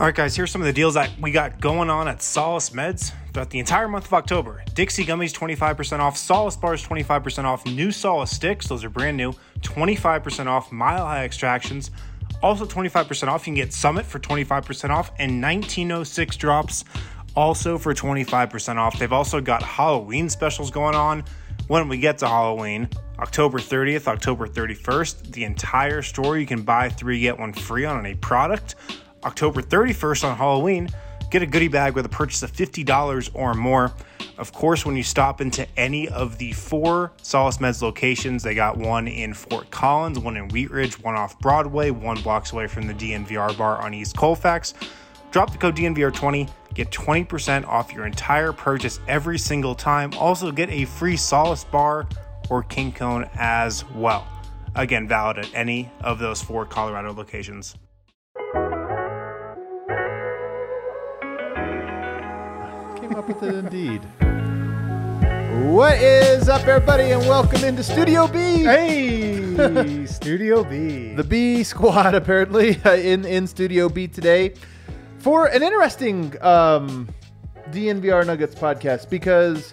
All right, guys, here's some of the deals that we got going on at Solace Meds throughout the entire month of October. Dixie Gummies 25% off, Solace Bars 25% off, new Solace Sticks, those are brand new, 25% off, Mile High Extractions, also 25% off. You can get Summit for 25% off, and 1906 drops also for 25% off. They've also got Halloween specials going on when we get to Halloween. October 30th, October 31st, the entire store you can buy three, get one free on any product. October 31st on Halloween, get a goodie bag with a purchase of $50 or more. Of course, when you stop into any of the four Solace Meds locations, they got one in Fort Collins, one in Wheat Ridge, one off Broadway, one blocks away from the DNVR bar on East Colfax. Drop the code DNVR20, get 20% off your entire purchase every single time. Also, get a free Solace bar or King Cone as well. Again, valid at any of those four Colorado locations. Up with it indeed. What is up, everybody, and welcome into Studio B. Hey, Studio B. The B squad, apparently, in in Studio B today for an interesting um, DNVR Nuggets podcast because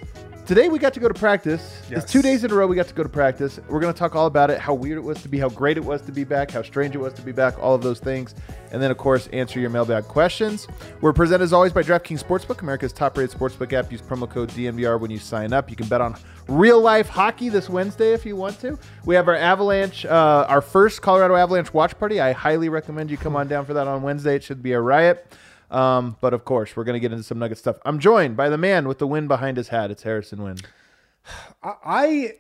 today we got to go to practice. Yes. It's two days in a row we got to go to practice. We're going to talk all about it, how weird it was to be, how great it was to be back, how strange it was to be back, all of those things. And then, of course, answer your mailbag questions. We're presented as always by DraftKings Sportsbook, America's top rated sportsbook app. Use promo code DNVR when you sign up. You can bet on real life hockey this Wednesday if you want to. We have our Avalanche, uh, our first Colorado Avalanche watch party. I highly recommend you come on down for that on Wednesday. It should be a riot. Um, but of course, we're going to get into some Nugget stuff. I'm joined by the man with the win behind his hat. It's Harrison Wind. I,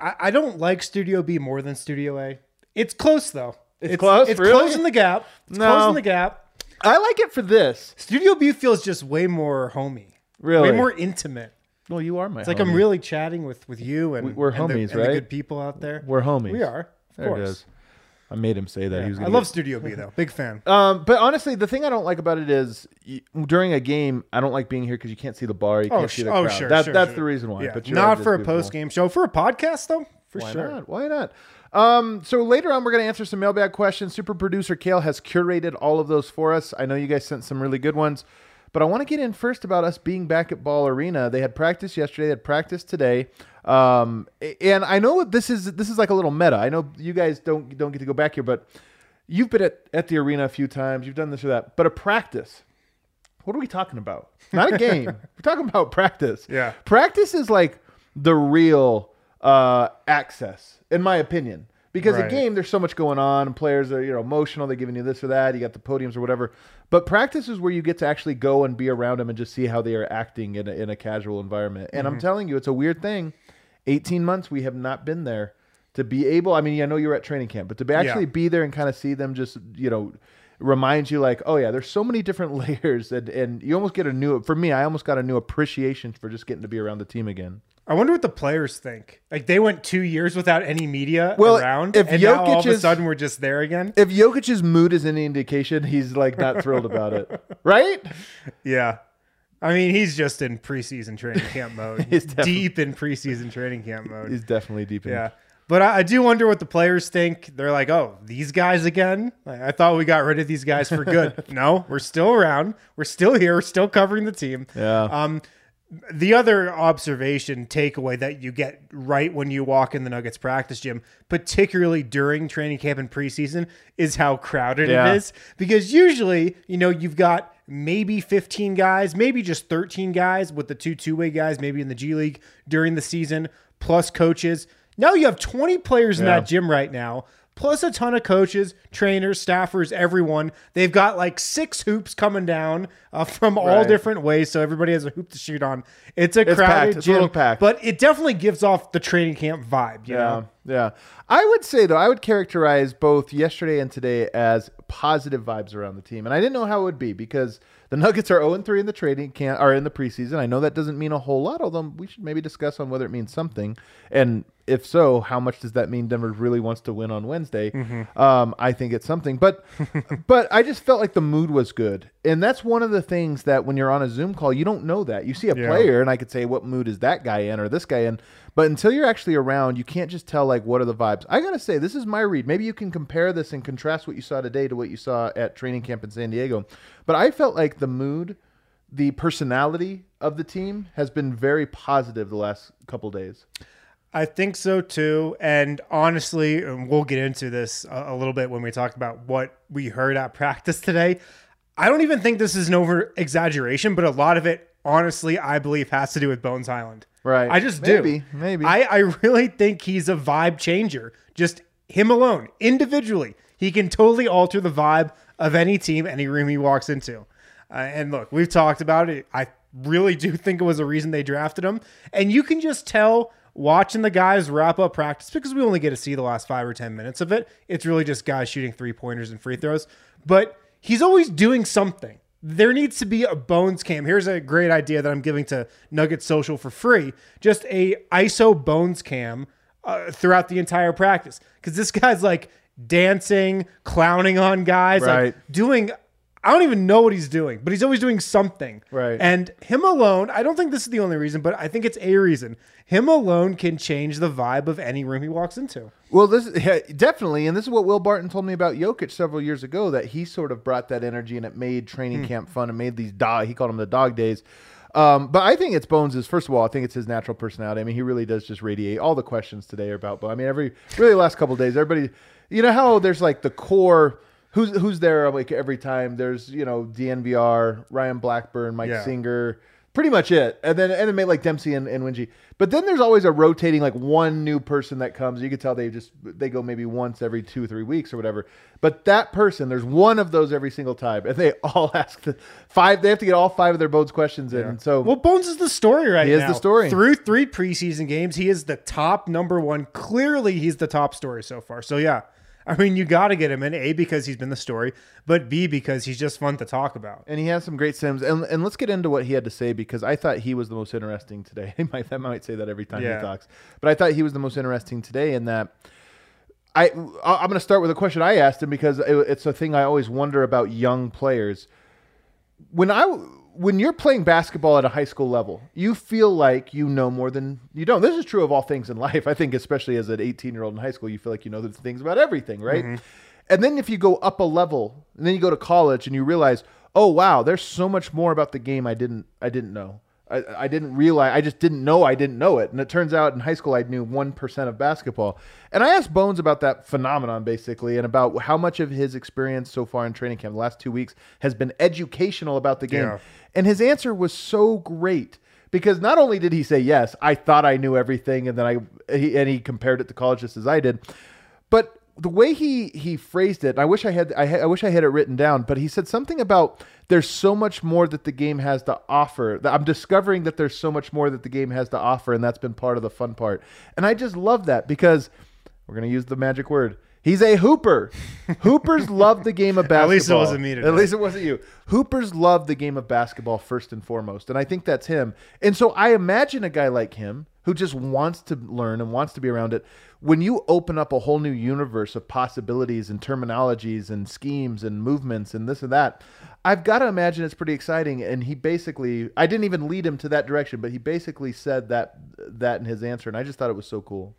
I I don't like Studio B more than Studio A. It's close though. It's close? It's Really? closing the gap. It's No. closing the gap. I like it for this. Studio B feels just way more homey. Really? Way more intimate. Well, you are my. It's like I'm really chatting with with you and We- we're and the- homies, and right? The good people out there. We're homies. We are. Of There it course. I made him say that. he was I love get- Studio B though. Big fan. Um, but honestly, the thing I don't like about it is y- during a game, I don't like being here because you can't see the bar. You Oh, can't see sh- the oh, sure, That- sure, that's sure. the reason why. Yeah. But not for a post game show. For a podcast though. For Why sure. not? Why not? Um, so later on, we're going to answer some mailbag questions. Super producer Kale has curated all of those for us. I know you guys sent some really good ones, but I want to get in first about us being back at Ball Arena. They had practice yesterday. They had practice today. Um, and I know this is this is like a little meta. I know you guys don't don't get to go back here, but you've been at, at the arena a few times. You've done this or that, but a practice. What are we talking about? Not a game. We're talking about practice. Yeah. Practice is like the real uh, access, in my opinion. Because a game, there's so much going on, and players are you know emotional. They're giving you this or that. You got the podiums or whatever. But practice is where you get to actually go and be around them and just see how they are acting in a, in a casual environment. And Mm-hmm. I'm telling you, it's a weird thing. 18 months we have not been there to be able. I mean, I know you were at training camp, but to be actually Yeah. be there and kind of see them just you know reminds you like oh yeah there's so many different layers and and you almost get a new for me i almost got a new appreciation for just getting to be around the team again I wonder what the players think. Like they went two years without any media Well, around, if and now all of a sudden we're just there again. if Jokic's mood is any indication he's like not thrilled about it right Yeah. I mean, he's just in preseason training camp mode. He's deep in preseason training camp mode. he's definitely deep in yeah. But I, I do wonder what the players think. They're like, oh, these guys again? Like, I thought we got rid of these guys for good. no, we're still around. We're still here. We're still covering the team. Yeah. Um, the other observation takeaway that you get right when you walk in the Nuggets practice gym, particularly during training camp and preseason, is how crowded Yeah. it is. Because usually, you know, you've got maybe 15 guys, maybe just 13 guys with the two two way guys, maybe in the G League during the season, plus coaches. Now you have 20 players in Yeah. that gym right now, plus a ton of coaches, trainers, staffers, everyone. They've got like six hoops coming down uh, from all Right. different ways, so everybody has a hoop to shoot on. It's a It's crowded. It's a gym, but it definitely gives off the training camp vibe. You Yeah, know? yeah. I would say though, I would characterize both yesterday and today as positive vibes around the team, and I didn't know how it would be because the Nuggets are 0 3 in the trading camp, are in the preseason. I know that doesn't mean a whole lot, although we should maybe discuss on whether it means something, and if so, how much does that mean Denver really wants to win on Wednesday? Um, I think it's something, but but I just felt like the mood was good, and that's one of the things that when you're on a Zoom call, you don't know that you see a Yeah. player, and I could say what mood is that guy in or this guy in, but until you're actually around, you can't just tell like what are the vibes. I gotta say, this is my read. Maybe you can compare this and contrast what you saw today to what you saw at training camp in San Diego, but I felt like the mood, the personality of the team has been very positive the last couple days. I think so too. And honestly, and we'll get into this a, a little bit when we talk about what we heard at practice today. I don't even think this is an over exaggeration, but a lot of it, honestly, I believe has to do with Bones Hyland. Right. I just Maybe, do. maybe. I, I really think he's a vibe changer. Just him alone, individually. He can totally alter the vibe of any team, any room he walks into. Uh, and look, we've talked about it. I really do think it was a reason they drafted him. And you can just tell watching the guys wrap up practice because we only get to see the last five or 10 minutes of it. It's really just guys shooting three pointers and free throws. But he's always doing something. There needs to be a bones cam. Here's a great idea that I'm giving to Nugget Social for free. Just a ISO bones cam uh, throughout the entire practice because this guy's like dancing, clowning on guys, Right. like doing. I don't even know what he's doing, but he's always doing something. Right. And him alone, I don't think this is the only reason, but I think it's a reason. Him alone can change the vibe of any room he walks into. Well, this yeah, definitely, and this is what Will Barton told me about Jokic several years ago. That he sort of brought that energy, and it made training camp fun, and made these dog. He called them the dog days. Um, but I think it's Bones. Is first of all, I think it's his natural personality. I mean, he really does just radiate. All the questions today are about Bo. I mean, every really last couple of days, everybody, you know how there's like the core. Who's who's there like every time? There's you know DNVR, Ryan Blackburn, Mike Yeah. Singer, pretty much it. And then and then make like Dempsey and, and Wingy. But then there's always a rotating like one new person that comes. You can tell they just they go maybe once every two three weeks or whatever. But that person, there's one of those every single time, and they all ask the five. They have to get all five of their Bones questions in. And so Well, Bones is the story right now. He is the story. Through three preseason games, he is the top number one. Clearly, he's the top story so far. So, yeah. I mean, you got to get him in, A, because he's been the story, but B, because he's just fun to talk about. and he has some great sims. And, and let's get into what he had to say because I thought he was the most interesting today. He might, I might say that every time Yeah. he talks, but I thought he was the most interesting today in that. I I'm going to start with a question I asked him because it, it's a thing I always wonder about young players. When I when you're playing basketball at a high school level, you feel like you know more than you don't. This is true of all things in life. I think especially as an 18 year old in high school, you feel like you know the things about everything, right? Mm-hmm. And then if you go up a level, and then you go to college and you realize, oh wow, there's so much more about the game I didn't I didn't know. I, I didn't realize I just didn't know I didn't know it. And it turns out in high school I knew one percent of basketball. And I asked Bones about that phenomenon basically and about how much of his experience so far in training camp the last two weeks has been educational about the game. Yeah. And his answer was so great because not only did he say yes, I thought I knew everything, and then I he, and he compared it to college just as I did, but the way he he phrased it, I wish I had I, ha- I wish I had it written down, but he said something about there's so much more that the game has to offer. That I'm discovering that there's so much more that the game has to offer, and that's been part of the fun part. And I just love that because we're gonna use the magic word. He's a hooper. Hoopers love the game of basketball. At least it wasn't me today. At least it wasn't you. Hoopers love the game of basketball first and foremost, and I think that's him. And so I imagine a guy like him who just wants to learn and wants to be around it. When you open up a whole new universe of possibilities and terminologies and schemes and movements and this and that, I've got to imagine it's pretty exciting. And he basically, I didn't even lead him to that direction, but he basically said that that in his answer, and I just thought it was so cool.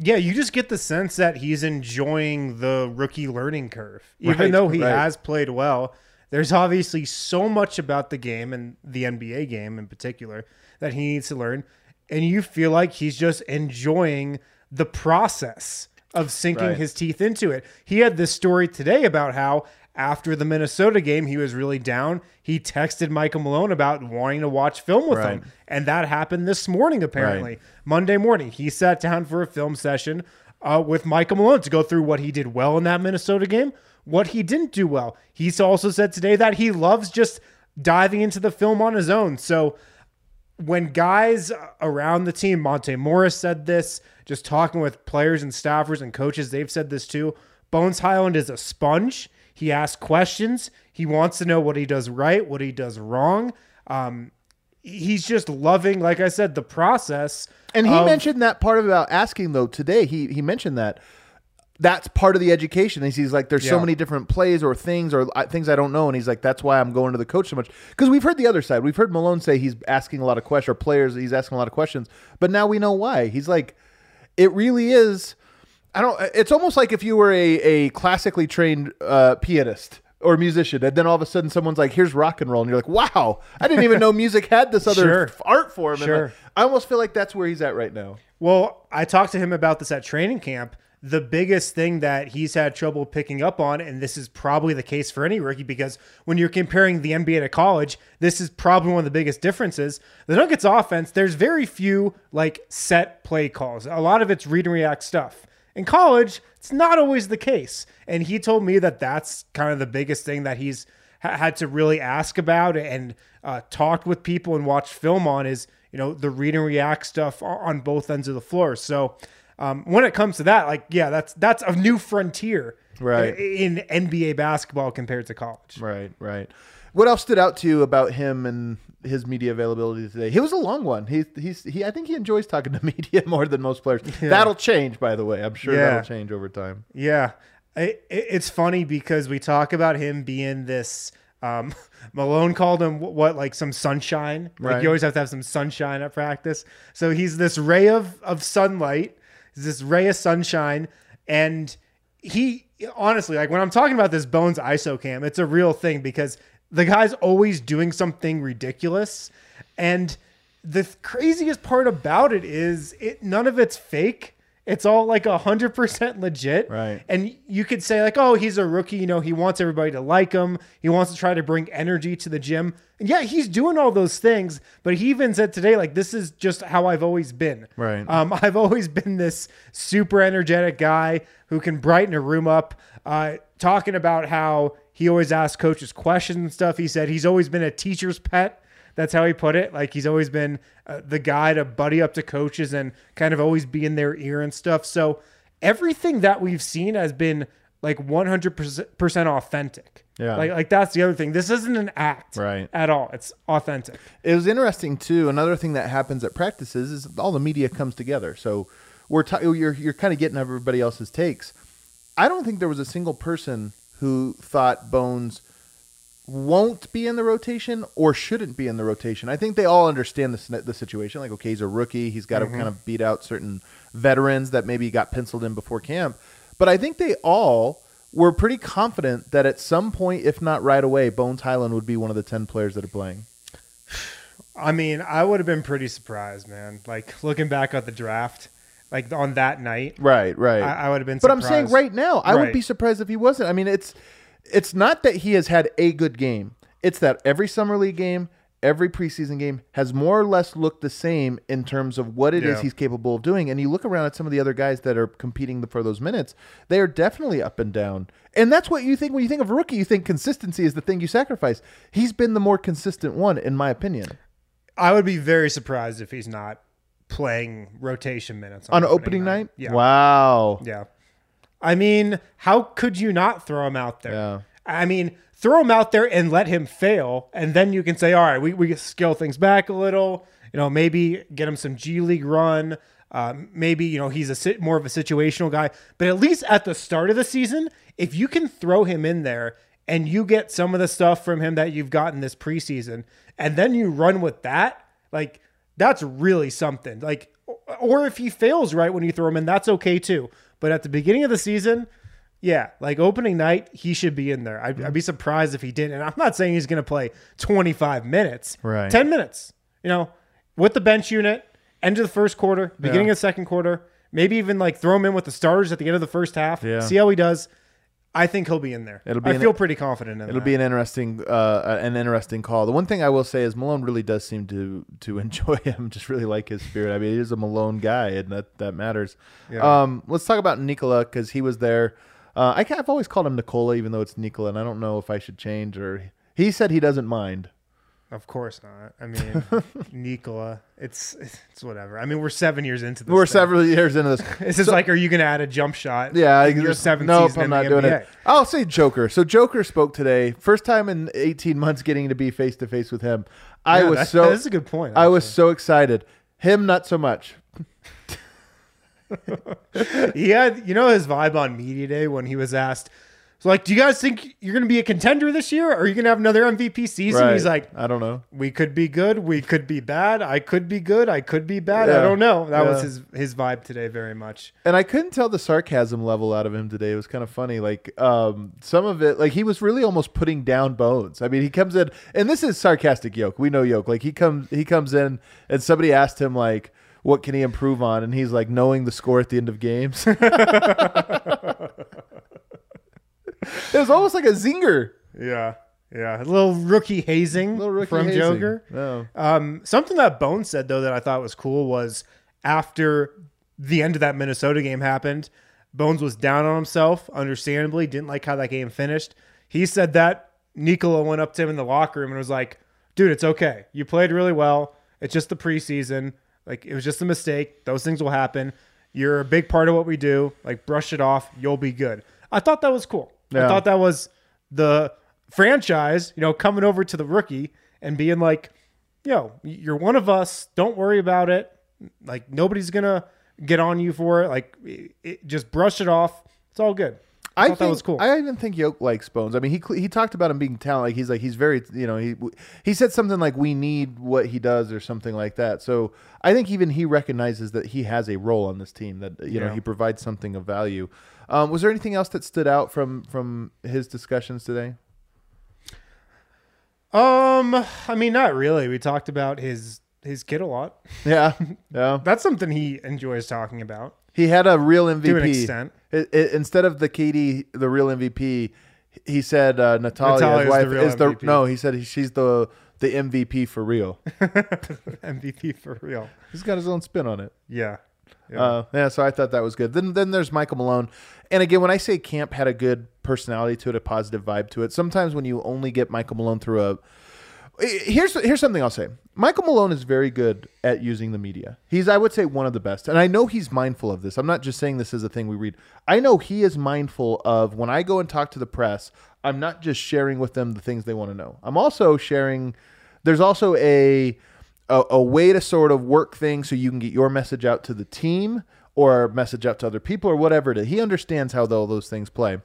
Yeah, you just get the sense that he's enjoying the rookie learning curve, even Right, though he right. has played well. There's obviously so much about the game and the NBA game in particular that he needs to learn. And you feel like he's just enjoying the process of sinking Right. his teeth into it. He had this story today about how after the Minnesota game, he was really down. He texted Michael Malone about wanting to watch film with Right. him. And that happened this morning, apparently. Monday morning. He sat down for a film session uh, with Michael Malone to go through what he did well in that Minnesota game, what he didn't do well. He's also said today that he loves just diving into the film on his own. So when guys around the team, Monte Morris said this, just talking with players and staffers and coaches, they've said this too. Bones Hyland is a sponge. He asks questions. He wants to know what he does right, what he does wrong. Um, he's just loving, like I said, the process. And he of- mentioned that part of about asking though today. He he mentioned that that's part of the education. He's, he's like, there's so many different plays or things or uh, things I don't know, and he's like, that's why I'm going to the coach so much because we've heard the other side. We've heard Malone say he's asking a lot of questions, or players he's asking a lot of questions, but now we know why. He's like, it really is. I don't. It's almost like if you were a a classically trained uh, pianist. Or musician, and then all of a sudden someone's like, "Here's rock and roll," and you're like, "Wow, I didn't even know music had this other Sure. f- art form." And Sure. like, I almost feel like that's where he's at right now. Well, I talked to him about this at training camp. The biggest thing that he's had trouble picking up on, and this is probably the case for any rookie, because when you're comparing the NBA to college, this is probably one of the biggest differences. The Nuggets offense, there's very few like set play calls. A lot of it's read and react stuff. In college, it's not always the case. And he told me that that's kind of the biggest thing that he's ha- had to really ask about and uh, talked with people and watched film on is, you know, the read and react stuff on both ends of the floor. So um, when it comes to that, like, yeah, that's that's a new frontier Right. i- in NBA basketball compared to college. Right, right. What else stood out to you about him and his media availability today? He was a long one. He he's he. I think he enjoys talking to media more than most players. That'll change, by the way. I'm sure Yeah. that'll change over time. Yeah, it, it- it's funny because we talk about him being this. Um, Malone called him wh- what, like some sunshine. Like Right. you always have to have some sunshine at practice. So he's this ray of of sunlight. This ray of sunshine, and he honestly, like when I'm talking about this Bones ISO cam, it's a real thing because the guy's always doing something ridiculous, and the craziest part about it is it none of it's fake. It's all like a hundred percent legit. Right. And you could say, like, oh, he's a rookie, you know, he wants everybody to like him. He wants to try to bring energy to the gym. And yeah, he's doing all those things, but he even said today, like, this is just how I've always been. Right. Um, I've always been this super energetic guy who can brighten a room up. Uh, talking about how he always asks coaches questions and stuff. He said he's always been a teacher's pet. That's how he put it. Like he's always been uh, the guy to buddy up to coaches and kind of always be in their ear and stuff. So everything that we've seen has been like 100% authentic. Yeah. Like, like that's the other thing. This isn't an act Right. at all. It's authentic. It was interesting too. Another thing that happens at practices is all the media comes together. So we're t- you're you're kind of getting everybody else's takes. I don't think there was a single person who thought Bones won't be in the rotation or shouldn't be in the rotation. I think they all understand the the situation. Like, okay, he's a rookie. He's got to mm-hmm. kind of beat out certain veterans that maybe got penciled in before camp. But I think they all were pretty confident that at some point, if not right away, Bones Hyland would be one of the ten players that are playing. I mean, I would have been pretty surprised, man. Like looking back at the draft, like on that night, Right, right. I, I would have been. Surprised. But I'm saying right now, I would Right. be surprised if he wasn't. I mean, it's it's not that he has had a good game. It's that every summer league game, every preseason game has more or less looked the same in terms of what it is Yeah. he's capable of doing. And you look around at some of the other guys that are competing for those minutes, they are definitely up and down. And that's what you think when you think of a rookie. You think consistency is the thing you sacrifice. He's been the more consistent one, in my opinion. I would be very surprised if he's not playing rotation minutes On opening night, Yeah, wow, yeah. I mean, how could you not throw him out there? Yeah. I mean, throw him out there and let him fail, and then you can say, all right, we we scale things back a little. You know, maybe get him some G League run. Um, maybe you know he's a sit- more of a situational guy, but at least at the start of the season, if you can throw him in there and you get some of the stuff from him that you've gotten this preseason, and then you run with that, like that's really something. Like, or if he fails right when you throw him in, that's okay too. But at the beginning of the season, Yeah, like opening night, he should be in there. I'd, I'd be surprised if he didn't. And I'm not saying he's going to play 25 minutes, Right. 10 minutes, you know, with the bench unit, end of the first quarter, beginning Yeah. of the second quarter, maybe even like throw him in with the starters at the end of the first half. Yeah. See how he does. I think he'll be in there. It'll be I an- feel pretty confident in It'll that. be an interesting, uh, an interesting call. The one thing I will say is Malone really does seem to to enjoy him. Just really like his spirit. I mean, he is a Malone guy, and that that matters. Yeah. Um, let's talk about Nikola because he was there. Uh, I have always called him Nicola, even though it's Nikola, and I don't know if I should change or. He said he doesn't mind. Of course not. I mean, Nikola, it's it's whatever. I mean, we're seven years into this. We're thing. several years into this. It's just like, are you going to add a jump shot? Yeah, in I your just- seventh nope, I'm not doing NBA? it. I'll say Joker. So Joker spoke today. First time in 18 months getting to be face to face with him. I Yeah, was so. that's a good point, I was so excited. Him, not so much. He had, you know, his vibe on media day when he was asked, "So, like, do you guys think you're going to be a contender this year? Or are you going to have another MVP season?" Right. He's like, I don't know. "We could be good. We could be bad. I could be good. I could be bad. Yeah. I don't know." That was his his vibe today, very much. And I couldn't tell the sarcasm level out of him today. It was kind of funny. Like um, some of it, like he was really almost putting down bones. I mean, he comes in, and this is sarcastic yoke. We know yoke. Like he comes, he comes in, and somebody asked him like, "What can he improve on?" And he's like, "Knowing the score at the end of games." it was almost like a zinger. Yeah, yeah, a little rookie hazing Little rookie from hazing. Joker. No. Um, something that Bone said though that I thought was cool was after the end of that Minnesota game happened, Bones was down on himself, understandably, didn't like how that game finished. He said that Nikola went up to him in the locker room and was like, "Dude, it's okay. You played really well. It's just the preseason. Like it was just a mistake. Those things will happen. You're a big part of what we do. Like brush it off. You'll be good." I thought that was cool. I thought that was the franchise, you know, coming over to the rookie and being like, yo, you're one of us. Don't worry about it. Like nobody's gonna get on you for it. Like it, it- just brush it off. It's all good. I, I thought think, that was cool. I even think Yoke likes Bones. I mean, he he talked about him being talented. Like he's like he's very you know he he said something like we need what he does or something like that. So I think even he recognizes that he has a role on this team that you know he provides something of value. Um, was there anything else that stood out from from his discussions today? um, I mean, not really. We talked about his his kid a lot. Yeah, yeah. That's something he enjoys talking about. He had a real MVP. To an extent. I- I- instead of the KD, the real MVP, he said uh, Natalia, Natalia his is the wife, is the no. He said he, she's the the MVP for real. MVP for real. He's got his own spin on it. Yeah. Yeah. Uh, yeah, so I thought that was good. Then then there's Michael Malone. And again, when I say camp had a good personality to it, a positive vibe to it, sometimes when you only get Michael Malone through a here's here's something I'll say. Michael Malone is very good at using the media. He's I would say one of the best. And I know he's mindful of this. I'm not just saying this is a thing we read. I know he is mindful of when I go and talk to the press, I'm not just sharing with them the things they want to know. I'm also sharing there's also a a, a way to sort of work things so you can get your message out to the team or message out to other people or whatever. He understands how all those things play.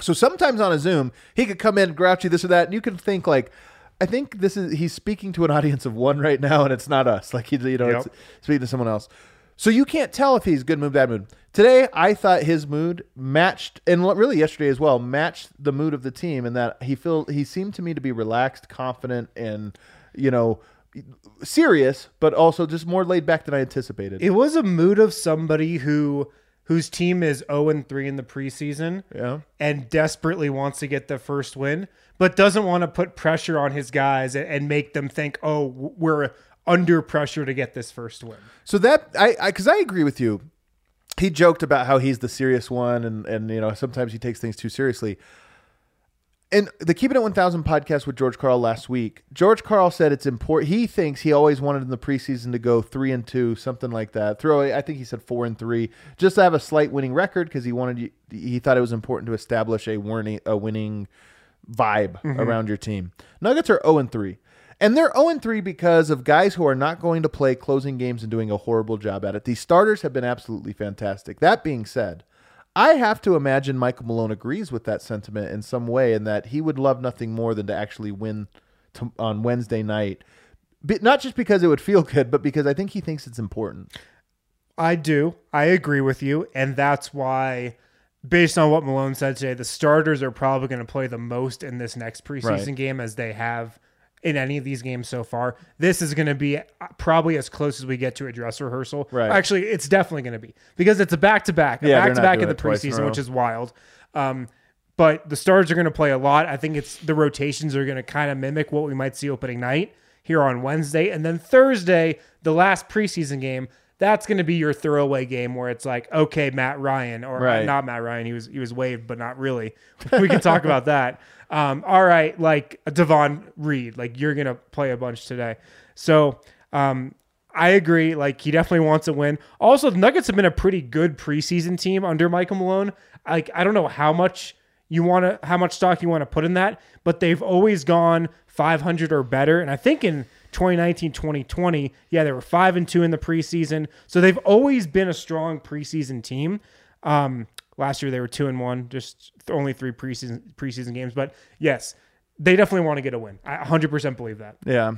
So sometimes on a Zoom, he could come in grouchy this or that, and you could think like, I think this is he's speaking to an audience of one right now, and it's not us. Like he's you know, Yep. it's speaking to someone else. So you can't tell if he's good mood, bad mood. Today, I thought his mood matched, and really yesterday as well, matched the mood of the team, and that he feel he seemed to me to be relaxed, confident, and you know, serious, but also just more laid back than I anticipated. It was a mood of somebody who whose team is 0 and 3 in the preseason yeah. and desperately wants to get the first win, but doesn't want to put pressure on his guys and, and make them think, "Oh, we're under pressure to get this first win." So that I because I, agree with you. He joked about how he's the serious one, and and you know sometimes he takes things too seriously. In the Keeping It One Thousand podcast with George Karl last week, George Karl said it's important. He thinks he always wanted in the preseason to go three and two, something like that. Throw, I think he said four and three, just to have a slight winning record because he wanted. He thought it was important to establish a winning a winning vibe mm-hmm. around your team. Nuggets are 0 and 3. And they're 0 and 3 because of guys who are not going to play closing games and doing a horrible job at it. These starters have been absolutely fantastic. That being said, I have to imagine Michael Malone agrees with that sentiment in some way and that he would love nothing more than to actually win to, on Wednesday night. But not just because it would feel good, but because I think he thinks it's important. I do. I agree with you, and that's why based on what Malone said today, the starters are probably going to play the most in this next preseason Right. game as they have in any of these games so far. This is going to be probably as close as we get to a dress rehearsal. Right. Actually, it's definitely going to be because it's a back to back, a back to back in the twice in preseason, which is wild. Um, but the stars are going to play a lot. I think it's the rotations are going to kind of mimic what we might see opening night here on Wednesday, and then Thursday, the last preseason game. That's going to be your throwaway game where it's like, okay, Matt Ryan, or Right. not Matt Ryan. He was he was waived, but not really. We can talk about that. Um, all right, like Davon Reed, like you're gonna play a bunch today. So um, I agree. Like he definitely wants a win. Also, the Nuggets have been a pretty good preseason team under Michael Malone. Like I don't know how much you want to, how much stock you want to put in that, but they've always gone 500 or better. And I think in 2019, 2020, yeah, they were five and two in the preseason. So they've always been a strong preseason team. Um, last year they were two and one, just only three preseason preseason games. But yes, they definitely want to get a win. I 100% believe that. Yeah.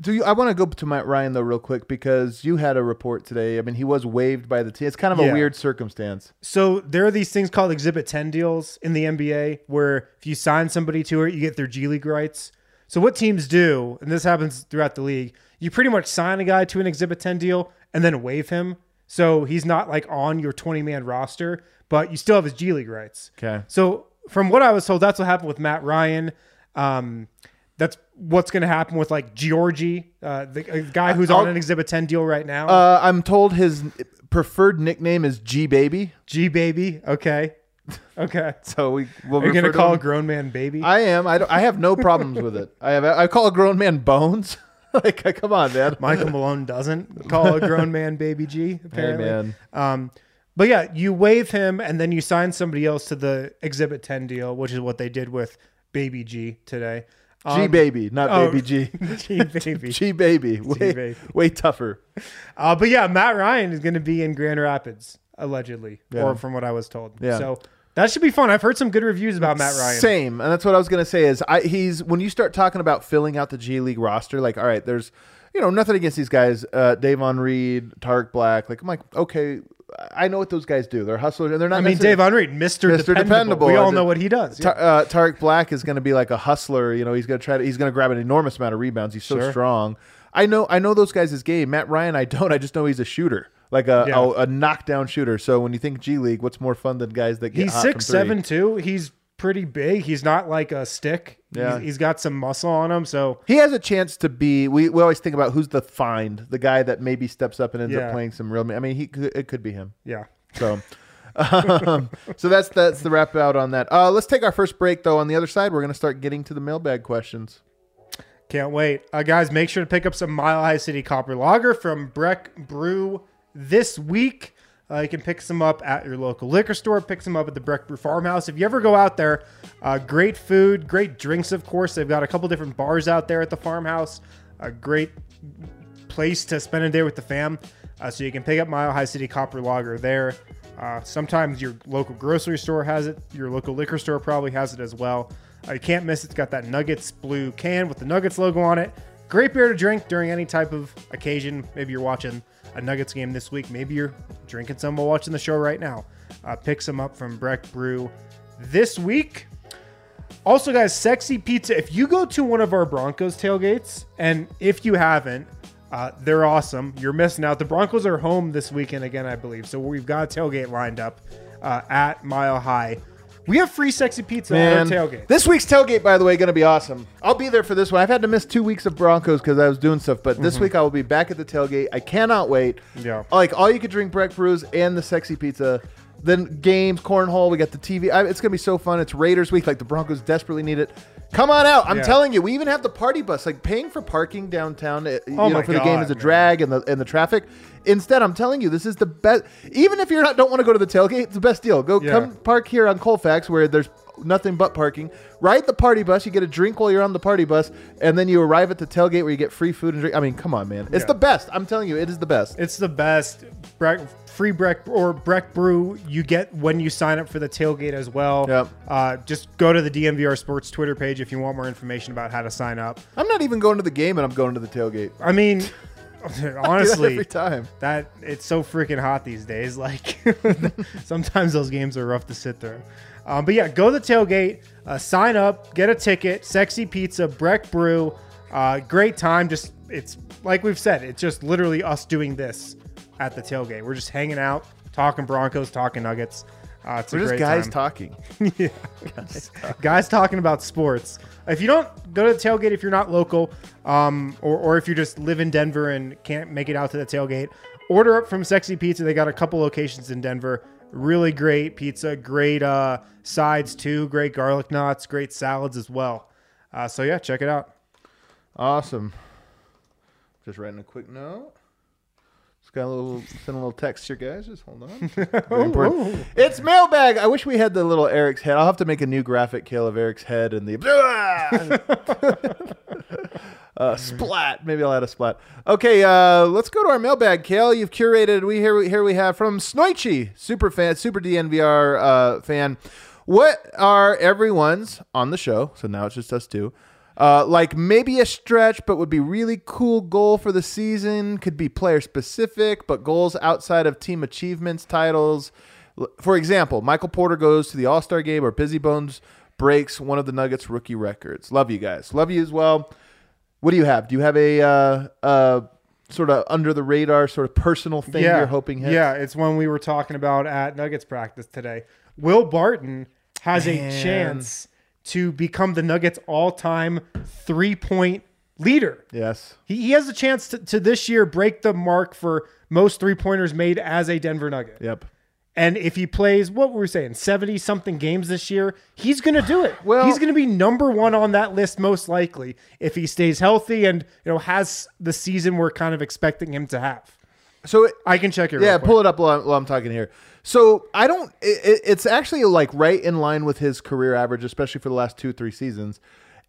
Do you? I want to go to Matt Ryan though, real quick, because you had a report today. I mean, he was waived by the team. It's kind of a weird circumstance. So there are these things called Exhibit 10 deals in the NBA where if you sign somebody to it, you get their G League rights. So what teams do, and this happens throughout the league, you pretty much sign a guy to an Exhibit 10 deal and then waive him. So he's not like on your 20 man roster, but you still have his G League rights. Okay. So from what I was told, that's what happened with Matt Ryan. Um, that's what's going to happen with like Georgie, uh, the guy who's on I'll- an Exhibit 10 deal right now. Uh, I'm told his preferred nickname is G Baby. G baby. Okay. Okay. So we will. Are you gonna call a grown man baby? I am. I, I have no problems with it. I have. I call a grown man Bones. like, come on, man. Michael Malone doesn't call a grown man baby G. Apparently. man. Um, but yeah, you waive him and then you sign somebody else to the Exhibit 10 deal, which is what they did with Baby G today. G Um, Baby, not oh, Baby G. G baby. G Baby. Way, baby. way tougher. Uh, but yeah, Matt Ryan is going to be in Grand Rapids allegedly, Yeah. or from what I was told. Yeah. So that should be fun. I've heard some good reviews about Matt Ryan. Same, and that's what I was gonna say. Is I, he's when you start talking about filling out the G League roster, like, all right, there's, you know, nothing against these guys, uh, Davon Reed, Tarik Black. Like, I'm like, okay, I know what those guys do. They're hustlers, and they're not. I mean, Dave Mr. Mr. Dependable. Dependable. We all know what he does. Ta- uh, Tarik Black is going to be like a hustler. You know, he's going to try to. He's going to grab an enormous amount of rebounds. He's so Sure. strong. I know. I know those guys' is game. Matt Ryan, I don't. I just know he's a shooter, like a Yeah. a, a knockdown shooter. So when you think G League, what's more fun than guys that get He's six seven too. He's pretty big. He's not like a stick. Yeah. He's- he's got some muscle on him. So He has a chance to be. We, we always think about who's the find, the guy that maybe steps up and ends Yeah. up playing some real. I mean, he it could be him. yeah. So, um, so that's that's the wrap out on that. Uh, let's take our first break though. On the other side, we're going to start getting to the mailbag questions. Can't wait. Uh, guys, make sure to pick up some Mile High City Copper Lager from Breck Brew this week. Uh, you can pick some up at your local liquor store, pick some up at the Breck Brew Farmhouse. If you ever go out there, uh, great food, great drinks, of course. They've got a couple different bars out there at the farmhouse. A great place to spend a day with the fam. Uh, so you can pick up Mile High City Copper Lager there. Uh, sometimes your local grocery store has it. Your local liquor store probably has it as well. Uh, you can't miss it. It's got that Nuggets blue can with the Nuggets logo on it. Great beer to drink during any type of occasion. Maybe you're watching a Nuggets game this week. Maybe you're drinking some while watching the show right now. Uh, pick some up from Breck Brew this week. Also, guys, Sexy Pizza. If you go to one of our Broncos tailgates, and if you haven't, uh, they're awesome. You're missing out. The Broncos are home this weekend again, I believe. So we've got a tailgate lined up uh, at Mile High. We have free Sexy Pizza Man, at our tailgate. this week's tailgate, by the way, going to be awesome. I'll be there for this one. I've had to miss two weeks of Broncos because I was doing stuff, but this week I will be back at the tailgate. I cannot wait. Mm-hmm. Yeah. like all you could drink Breck brews and the sexy pizza. Then games, cornhole. We got the TV. I, it's gonna be so fun. It's Raiders week. Like the Broncos desperately need it. Come on out! I'm Yeah. telling you, we even have the party bus. Like paying for parking downtown, uh, you Oh know, for the game is a man. drag and the and the traffic. Instead, I'm telling you, this is the best. Even if you're not don't want to go to the tailgate, it's the best deal. Go Yeah. come park here on Colfax where there's nothing but parking. Ride the party bus. You get a drink while you're on the party bus, and then you arrive at the tailgate where you get free food and drink. I mean, come on, man, it's Yeah. the best. I'm telling you, it is the best. It's the best. Breck, free Breck or Breck Brew you get when you sign up for the tailgate as well. Yep. Uh, just go to the DNVR Sports Twitter page if you want more information about how to sign up. I'm not even going to the game, and I'm going to the tailgate. I mean, honestly every time. that it's so freaking hot these days. Like sometimes those games are rough to sit through. Um, but yeah, go to the tailgate, uh, sign up, get a ticket. Sexy pizza, Breck Brew, uh, great time. Just it's like we've said, it's just literally us doing this at the tailgate. We're just hanging out, talking Broncos, talking Nuggets. Uh, it's We're just guys time. talking. guys talking about sports. If you don't go to the tailgate, if you're not local, um, or, or if you just live in Denver and can't make it out to the tailgate, order up from Sexy Pizza. They got a couple locations in Denver. Really great pizza, great uh, sides too, great garlic knots, great salads as well. Uh, so yeah, check it out. Awesome. Just writing a quick note. Just got a little send a little text here, guys. Just hold on. Very important. It's mailbag. I wish we had the little Eric's head. I'll have to make a new graphic kill of Eric's head and the uh, splat. Maybe I'll add a splat. Okay, uh, let's go to our mailbag, Kale. You've curated. We here here we have from Snoichi, super fan, super DNVR uh, fan. What are everyone's on the show? So now it's just us two. Uh, like maybe a stretch, but would be really cool goal for the season. Could be player specific, but goals outside of team achievements, titles. For example, Michael Porter goes to the All Star game, or Busy Bones breaks one of the Nuggets rookie records. Love you guys. Love you as well. What do you have? Do you have a uh, uh, sort of under the radar, sort of personal thing you're hoping hits? Yeah, it's one we were talking about at Nuggets practice today. Will Barton has Man. a chance to become the Nuggets all-time three-point leader. Yes. He, he has a chance to, to this year break the mark for most three-pointers made as a Denver Nugget. Yep. And if he plays, what were we saying, 70 something games this year, he's going to do it. Well- he's going to be number one on that list most likely if he stays healthy and you know has the season we're kind of expecting him to have. So it, I can check it. yeah, pull it up while I'm, while I'm talking here. So I don't. It, it- it's actually like right in line with his career average, especially for the last two three seasons.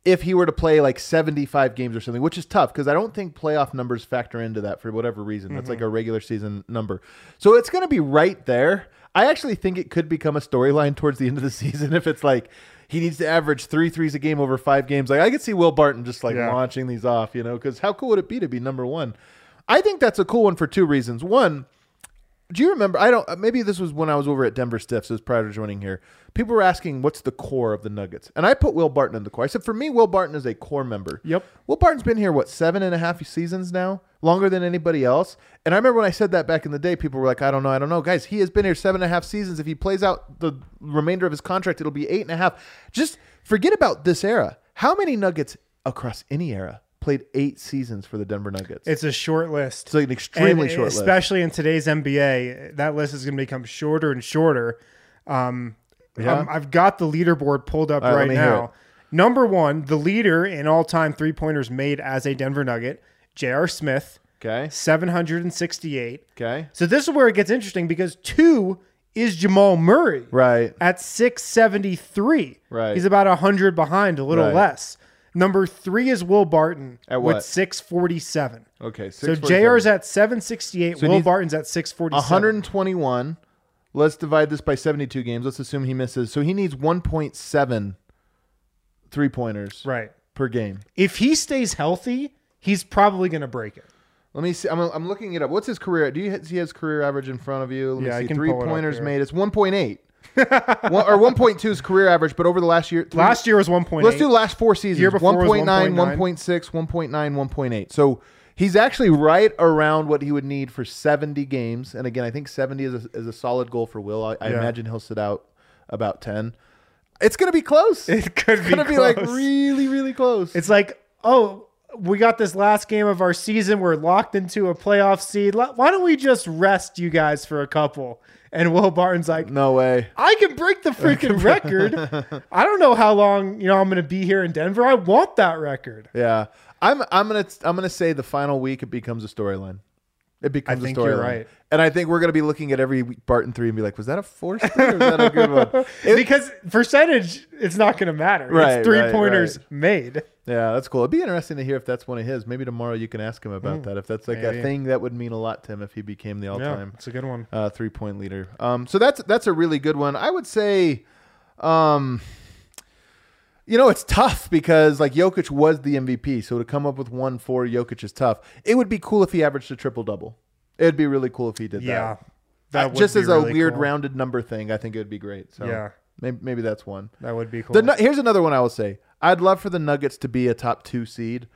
If he were to play like 75 games or something, which is tough because I don't think playoff numbers factor into that for whatever reason. That's mm-hmm. like a regular season number. So it's going to be right there. I actually think it could become a storyline towards the end of the season if it's like he needs to average three threes a game over five games. Like I could see Will Barton just like Yeah. launching these off, you know, because how cool would it be to be number one? I think that's a cool one for two reasons. One, do you remember? I don't. uh, Maybe this was when I was over at Denver Stiffs. It was prior to joining here. People were asking, "What's the core of the Nuggets?" And I put Will Barton in the core. I said, "For me, Will Barton is a core member." Yep. Will Barton's been here what seven and a half seasons now, longer than anybody else. And I remember when I said that back in the day, people were like, "I don't know, I don't know." Guys, he has been here seven and a half seasons. If he plays out the remainder of his contract, it'll be eight and a half. Just forget about this era. How many Nuggets across any era played eight seasons for the Denver Nuggets? It's a short list. It's like an extremely And short list. Especially in today's NBA, that list is going to become shorter and shorter. Um, Yeah. um, I've got the leaderboard pulled up All right, right now. Number one, the leader in all time three pointers made as a Denver Nugget, J.R. Smith, Okay. 768. Okay. So this is where it gets interesting because two is Jamal Murray Right. at 673. Right. He's about 100 behind, a little Right. less. Number three is Will Barton At with what? 647. Okay. So JR's at 768. So Will needs Barton's at 647. 121. Let's divide this by 72 games. Let's assume he misses. So he needs 1.7 three pointers Right. per game. If he stays healthy, he's probably going to break it. Let me see. I'm, I'm looking it up. What's his career? Do you see his career average in front of you? Let me Yeah, I can Three pull it up pointers here. made. It's 1.8. One, or 1.2 is career average, but over the last year. three- Last year was 1.8. Let's do the last four seasons. Year before was 1.9, 1.9. 1.6, 1.9, 1.8. So he's actually right around what he would need for 70 games. And again, I think 70 is a, is a solid goal for Will. I, I Yeah. imagine he'll sit out about 10. It's going to be close. It could It's be going to be like really, really close. It's like, oh, we got this last game of our season. We're locked into a playoff seed. Why don't we just rest you guys for a couple? And Will Barton's like, no way. I can break the freaking record. I don't know how long you know I'm going to be here in Denver. I want that record. Yeah. I'm I'm going to I'm going to say the final week it becomes a storyline. It becomes think a storyline. you're right. And I think we're going to be looking at every Barton 3 and be like, was that a forced one or was that a good one? It- because percentage, it's not going to matter. Right, it's three right, pointers right. made. Yeah, that's cool. It'd be interesting to hear if that's one of his. Maybe tomorrow you can ask him about that. If that's like maybe. a thing that would mean a lot to him if he became the all-time it's a good one. uh, three-point leader. Um, so that's that's a really good one. I would say, um, You know, it's tough because like Jokic was the MVP, so to come up with one for Jokic is tough. It would be cool if he averaged a triple double. It'd be really cool if he did that. Yeah, that. that Uh, just as a weird cool. rounded number thing, I think it would be great. So Yeah. maybe, maybe that's one. That would be cool. The, here's another one I will say. I'd love for the Nuggets to be a top two seed.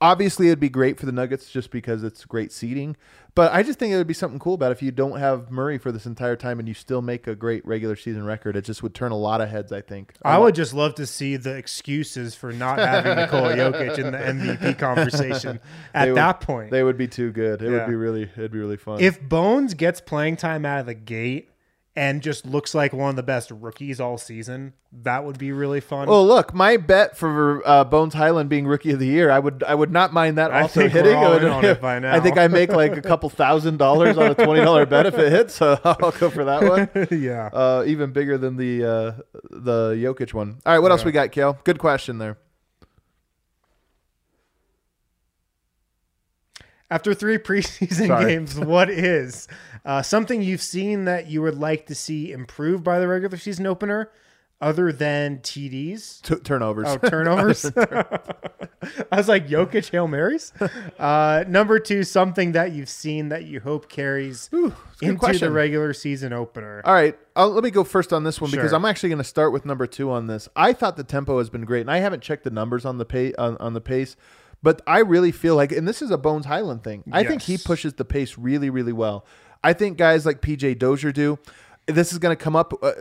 Obviously, it'd be great for the Nuggets just because it's great seeding. But I just think it would be something cool about if you don't have Murray for this entire time and you still make a great regular season record. It just would turn a lot of heads. I think. I would just love to see the excuses for not having Nikola Jokic in the MVP conversation at would- that point. They would be too good. It Yeah. would be really. It'd be really fun. if Bones gets playing time out of the gate and just looks like one of the best rookies all season, that would be really fun. Well, look, my bet for uh, Bones Hyland being Rookie of the Year, I would I would not mind that I also think we're hitting. all I would- in on it by now. I think I make like a couple thousand dollars on a twenty dollar bet if it hits, so I'll go for that one. yeah. Uh, even bigger than the uh, the Jokic one. All right, what else we got, Kale? Good question there. After three preseason Sorry. games, what is uh, something you've seen that you would like to see improved by the regular season opener, other than TDs? T- turnovers. Oh, turnovers. I was like, Jokic Hail Marys. Uh, number two, something that you've seen that you hope carries good into the regular season opener. All right, I'll, let me go first on this one because I'm actually going to start with number two on this. I thought the tempo has been great, and I haven't checked the numbers on the pace on, on the pace, but I really feel like, and this is a Bones Hyland thing. I think he pushes the pace really, really well. I think guys like PJ Dozier do. This is going to come up. Uh,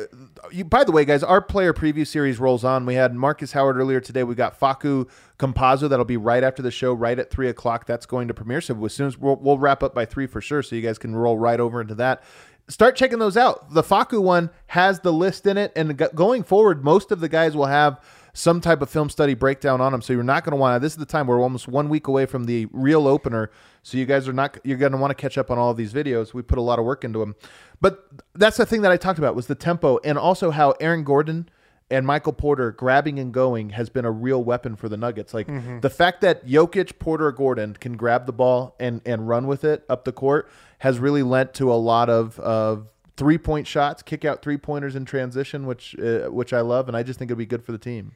you, by the way, guys, our player preview series rolls on. We had Marcus Howard earlier today. We got Facu Campazzo. That'll be right after the show, right at three o'clock. That's going to premiere. So as soon as we'll, we'll wrap up by three for sure, so you guys can roll right over into that start checking those out. The Facu one has the list in it, and go- going forward, most of the guys will have some type of film study breakdown on them. So you're not going to want to. This is the time we're almost one week away from the real opener. So you guys are not. You're going to want to catch up on all of these videos. We put a lot of work into them, but that's the thing that I talked about was the tempo, and also how Aaron Gordon. And Michael Porter grabbing and going has been a real weapon for the Nuggets. Like mm-hmm. the fact that Jokic, Porter, Gordon can grab the ball and, and run with it up the court has really lent to a lot of, of three point shots, kick out three pointers in transition, which uh, which I love, and I just think it'd be good for the team.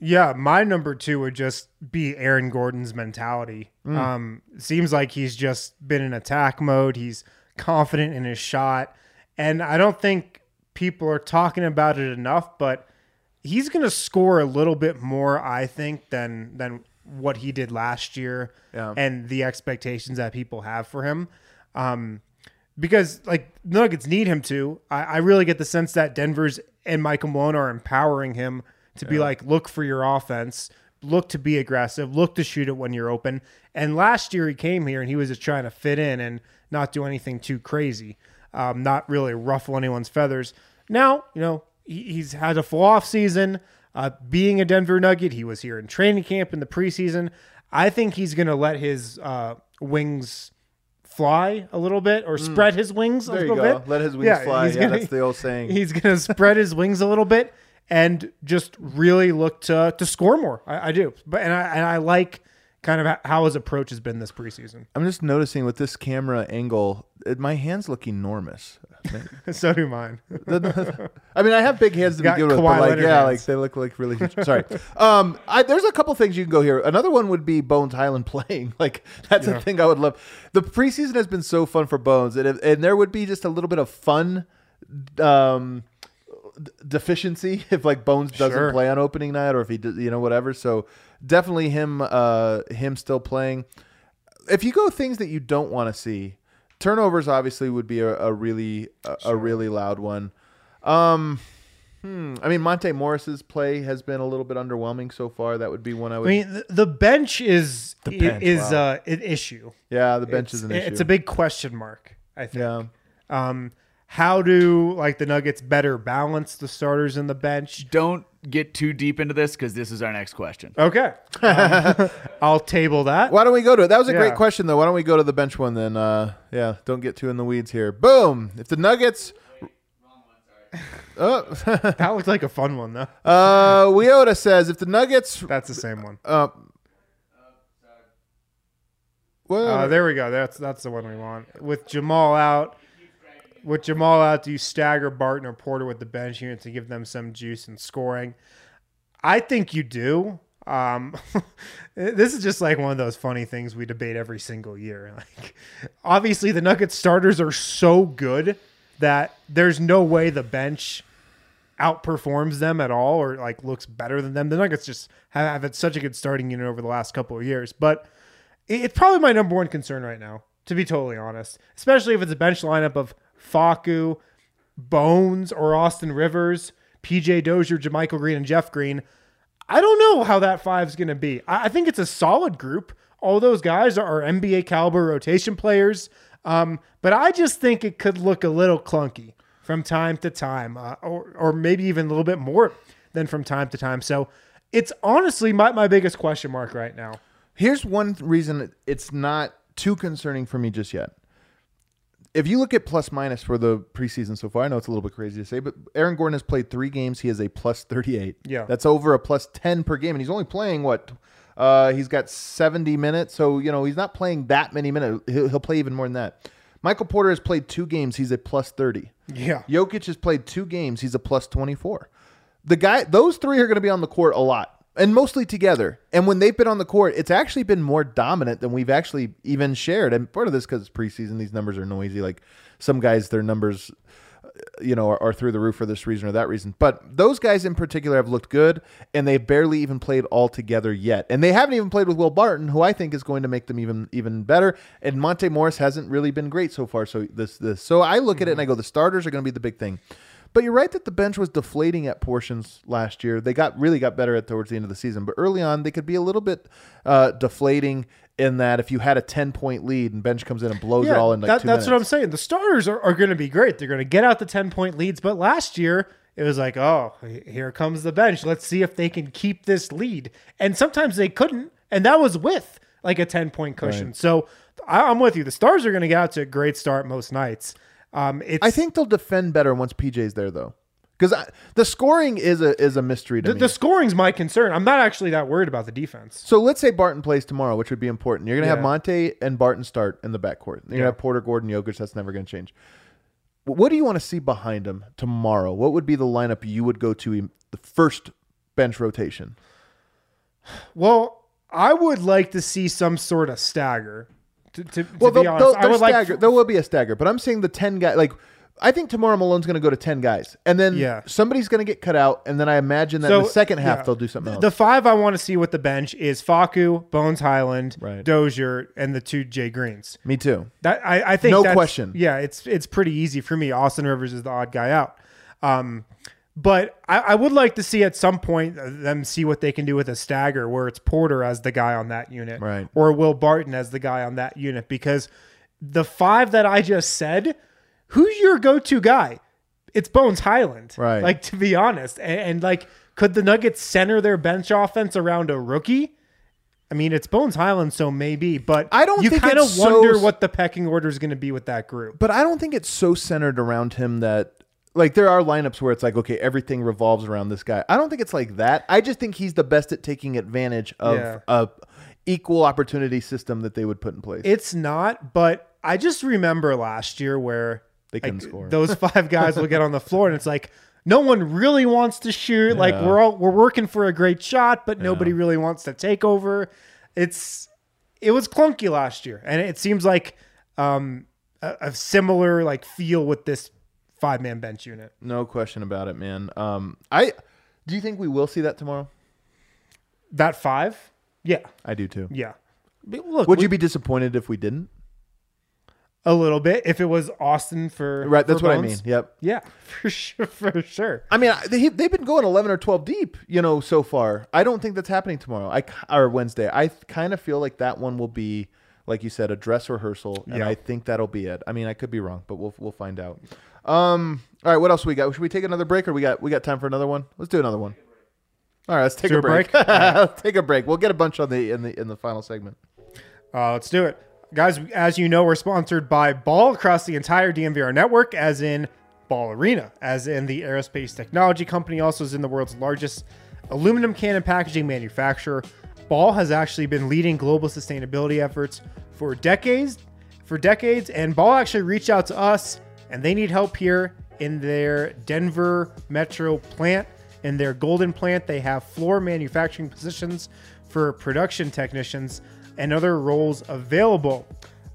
Yeah, my number two would just be Aaron Gordon's mentality. Mm. Um, seems like he's just been in attack mode. He's confident in his shot, and I don't think people are talking about it enough. But he's going to score a little bit more, I think, than than what he did last year, Yeah. and the expectations that people have for him. Um, because like Nuggets need him to. I, I really get the sense that Denver's and Michael Malone are empowering him to be like, look for your offense, look to be aggressive, look to shoot it when you're open. And last year he came here and he was just trying to fit in and not do anything too crazy, um, not really ruffle anyone's feathers. Now, you know, he, he's had a full off season. Uh, being a Denver Nugget, he was here in training camp in the preseason. I think he's going to let his uh, wings fly a little bit or spread his wings a Mm. There you little go. bit. Let his wings fly. he's Yeah, that's the old saying. He's going to spread his wings a little bit and just really look to to score more. I, I do, but and I and I like kind of how his approach has been this preseason. I'm just noticing with this camera angle, it, my hands look enormous. so do mine. I mean, I have big hands to Got begin with, Kawhi but like, Leonard yeah, hands. like they look like really huge. Sorry. Um, I, there's a couple things you can go here. Another one would be Bones Hyland playing. Like that's a thing I would love. The preseason has been so fun for Bones, and if, and there would be just a little bit of fun. Um, deficiency if like Bones doesn't Sure. play on opening night or if he did, you know whatever so definitely him uh him still playing if you go things that you don't want to see turnovers obviously would be a, a really a, a really loud one um hmm, I mean Monte Morris's play has been a little bit underwhelming so far that would be one I would. I mean, the, the bench is the bench, is wow. uh, an issue. yeah the bench it's, is an issue It's a big question mark. I think. yeah Um, how do like the Nuggets better balance the starters and the bench? Don't get too deep into this because this is our next question. Okay, Um, I'll table that. Why don't we go to it? That was a great question, though. Why don't we go to the bench one then? Uh, yeah, don't get too in the weeds here. Boom. If the Nuggets. Oh, That looked like a fun one though. uh, Weota says if the Nuggets. That's the same one. Uh, well, Uh, there we go. That's that's the one we want. With Jamal out, with Jamal out, do you stagger Barton or Porter with the bench unit to give them some juice and scoring? I think you do. Um, this is just like one of those funny things we debate every single year. Like, obviously, the Nuggets starters are so good that there's no way the bench outperforms them at all or like looks better than them. The Nuggets just have, have had such a good starting unit over the last couple of years, but it- it's probably my number one concern right now, to be totally honest. Especially if it's a bench lineup of Facu, Bones, or Austin Rivers, PJ Dozier, JaMychal Green, and Jeff Green. I don't know how that five's going to be. I, I think it's a solid group. All those guys are NBA caliber rotation players, um, but I just think it could look a little clunky from time to time, uh, or or maybe even a little bit more than from time to time. So it's honestly my, my biggest question mark right now. Here's one reason it's not too concerning for me just yet. If you look at plus minus for the preseason so far, I know it's a little bit crazy to say, but Aaron Gordon has played three games. He has a plus 38. Yeah. That's over a plus 10 per game. And he's only playing what? Uh, he's got 70 minutes. So, you know, he's not playing that many minutes. He'll, he'll play even more than that. Michael Porter has played two games. He's a plus 30. Yeah. Jokic has played two games. He's a plus 24. The guy, those three are going to be on the court a lot and mostly together. And when they've been on the court, it's actually been more dominant than we've actually even shared. And part of this because preseason, these numbers are noisy. Like some guys, their numbers, uh, you know, are, are through the roof for this reason or that reason. But those guys in particular have looked good, and they've barely even played all together yet. And they haven't even played with Will Barton, who I think is going to make them even even better. And Monte Morris hasn't really been great so far. So this this so I look at it and I go, the starters are going to be the big thing. But you're right that the bench was deflating at portions last year. They got really got better at towards the end of the season, but early on they could be a little bit uh, deflating in that if you had a ten point lead and bench comes in and blows it all in like that- two that's minutes. what I'm saying. The starters are, are going to be great. They're going to get out the 10 point leads. But last year, it was like, oh, here comes the bench. Let's see if they can keep this lead. And sometimes they couldn't. And that was with like a 10 point cushion. So I, I'm with you. The stars are going to get out to a great start most nights. Um, it's, I think they'll defend better once PJ's there though, because the scoring is a is a mystery to the, me. the scoring's my concern. I'm not actually that worried about the defense. so let's say Barton plays tomorrow, which would be important. You're gonna have Monte and Barton start in the backcourt. You're Yeah. gonna have Porter, Gordon, Jokic. That's never gonna change. What do you want to see behind him tomorrow? What would be the lineup you would go to in the first bench rotation? Well, I would like to see some sort of stagger. To, to, Well, to be honest, I would like there will be a stagger, but I'm saying the ten guy like. I think tomorrow Malone's going to go to ten guys, and then Yeah. somebody's going to get cut out, and then I imagine that in the second half yeah. they'll do something else. The five I want to see with the bench is Facu, Bones Hyland, Right. Dozier, and the two Jay Greens. Me too. That I, I think No question. Yeah, it's it's pretty easy for me. Austin Rivers is the odd guy out. Um, but I, I would like to see at some point them see what they can do with a stagger where it's Porter as the guy on that unit, Right. Or Will Barton as the guy on that unit because the five that I just said, who's your go-to guy? It's Bones Hyland, Right. Like to be honest, and, and like, could the Nuggets center their bench offense around a rookie? I mean, it's Bones Hyland, so maybe, but I don't You think kind of it's so wonder what the pecking order is going to be with that group. But I don't think it's so centered around him that like there are lineups where it's like okay everything revolves around this guy. I don't think it's like that. I just think he's the best at taking advantage of Yeah. a equal opportunity system that they would put in place. It's not, but I just remember last year where They couldn't like, score. those five guys will get on the floor, and it's like no one really wants to shoot. Like we're all we're working for a great shot, but nobody really wants to take over. It's it was clunky last year, and it seems like um, a, a similar like feel with this five man bench unit. no question about it, man. Um, I do you think we will see that tomorrow? That five, yeah, I do too. yeah. But look, Would we- you be disappointed if we didn't? a little bit if it was Austin for Right, that's for what I mean. Yep. Yeah, for sure, for sure. I mean, they, they've been going 11 or 12 deep, you know, so far. I don't think that's happening tomorrow. I or Wednesday. I kind of feel like that one will be, like you said, a dress rehearsal, and Yeah. I think that'll be it. I mean, I could be wrong, but we'll we'll find out. Um, all right, what else we got? Should we take another break, or we got we got time for another one? Let's do another one. All right, let's take a break. break? let's take a break. We'll get a bunch on the in the in the final segment. Uh, let's do it. Guys, as you know, we're sponsored by Ball across the entire DNVR network, as in Ball Arena, as in the aerospace technology company, also is in the world's largest aluminum can and packaging manufacturer. Ball has actually been leading global sustainability efforts for decades, for decades, and Ball actually reached out to us, and they need help here in their Denver metro plant. In their Golden plant, they have floor manufacturing positions for production technicians and other roles available.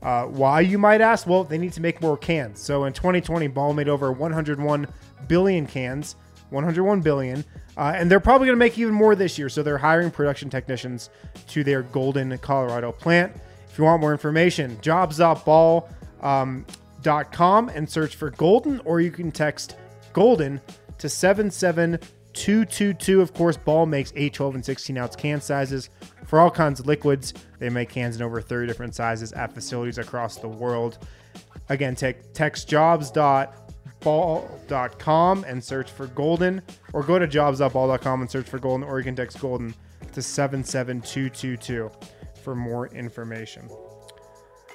Uh, why, you might ask? Well, they need to make more cans. So in 2020, Ball made over 101 billion cans, 101 billion, uh, and they're probably going to make even more this year. So they're hiring production technicians to their Golden, Colorado plant. If you want more information, jobs.ball.com um, .com and search for Golden, or you can text Golden to 77222. Of course, Ball makes 8, 12, and 16 ounce can sizes for all kinds of liquids. They make cans in over 30 different sizes at facilities across the world. Again, te- text jobs.ball.com and search for Golden, or go to jobs.ball.com and search for Golden, or you can text Golden to 77222 for more information.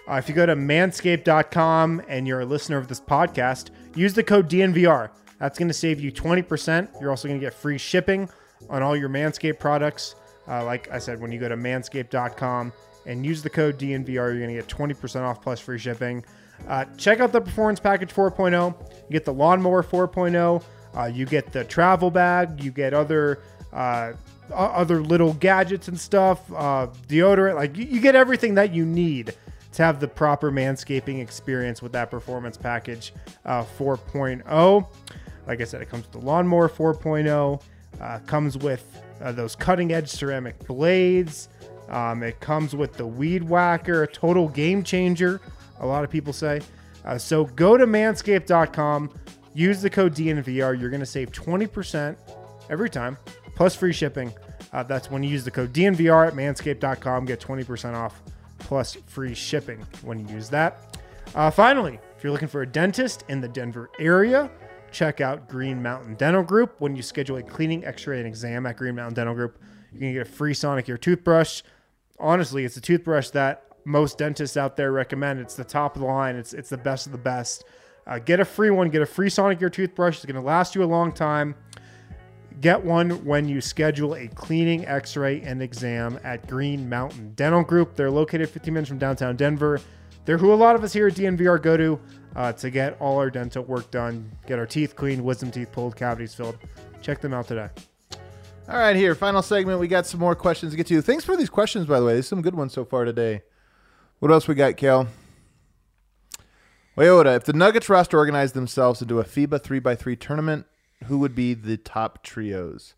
Uh, if you go to manscaped.com and you're a listener of this podcast, use the code DNVR. That's going to save you 20%. You're also going to get free shipping on all your Manscaped products. Uh, like I said, when you go to manscaped.com and use the code DNVR, you're going to get 20% off plus free shipping. Uh, check out the Performance Package 4.0. You get the Lawnmower 4.0. Uh, you get the travel bag. You get other uh, other little gadgets and stuff, uh, deodorant. Like you, you get everything that you need to have the proper manscaping experience with that performance package uh, 4.0. Like I said, it comes with the lawnmower 4.0, uh, comes with uh, those cutting edge ceramic blades. Um, it comes with the weed whacker, a total game changer, a lot of people say. Uh, so go to manscaped.com, use the code DNVR. You're going to save 20% every time, plus free shipping. Uh, that's when you use the code DNVR at manscaped.com, get 20% off plus free shipping when you use that. Uh, finally, if you're looking for a dentist in the Denver area, check out Green Mountain Dental Group. When you schedule a cleaning, x ray, and exam at Green Mountain Dental Group, you can get a free Sonic Sonicare toothbrush. Honestly, it's a toothbrush that most dentists out there recommend. It's the top of the line, it's, it's the best of the best. Uh, get a free one, get a free Sonic Sonicare toothbrush. It's going to last you a long time. Get one when you schedule a cleaning, x ray, and exam at Green Mountain Dental Group. They're located 15 minutes from downtown Denver. They're who a lot of us here at DNVR go to uh, to get all our dental work done, get our teeth cleaned, wisdom teeth pulled, cavities filled. Check them out today. All right, here, final segment. We got some more questions to get to. Thanks for these questions, by the way. There's some good ones so far today. What else we got, Kel? Toyota, if the Nuggets roster organized themselves into a FIBA 3x3 tournament, who would be the top trios?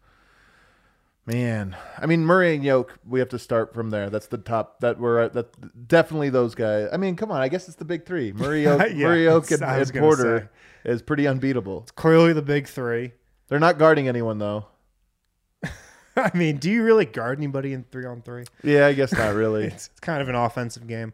Man, I mean Murray and Yoke. We have to start from there. That's the top. That we're that definitely those guys. I mean, come on. I guess it's the big three. Murray, Yoke, Yeah, Murray, Yoke, and, and Porter is pretty unbeatable. It's clearly, the big three. They're not guarding anyone though. I mean, do you really guard anybody in three on three? Yeah, I guess not really. It's, it's kind of an offensive game.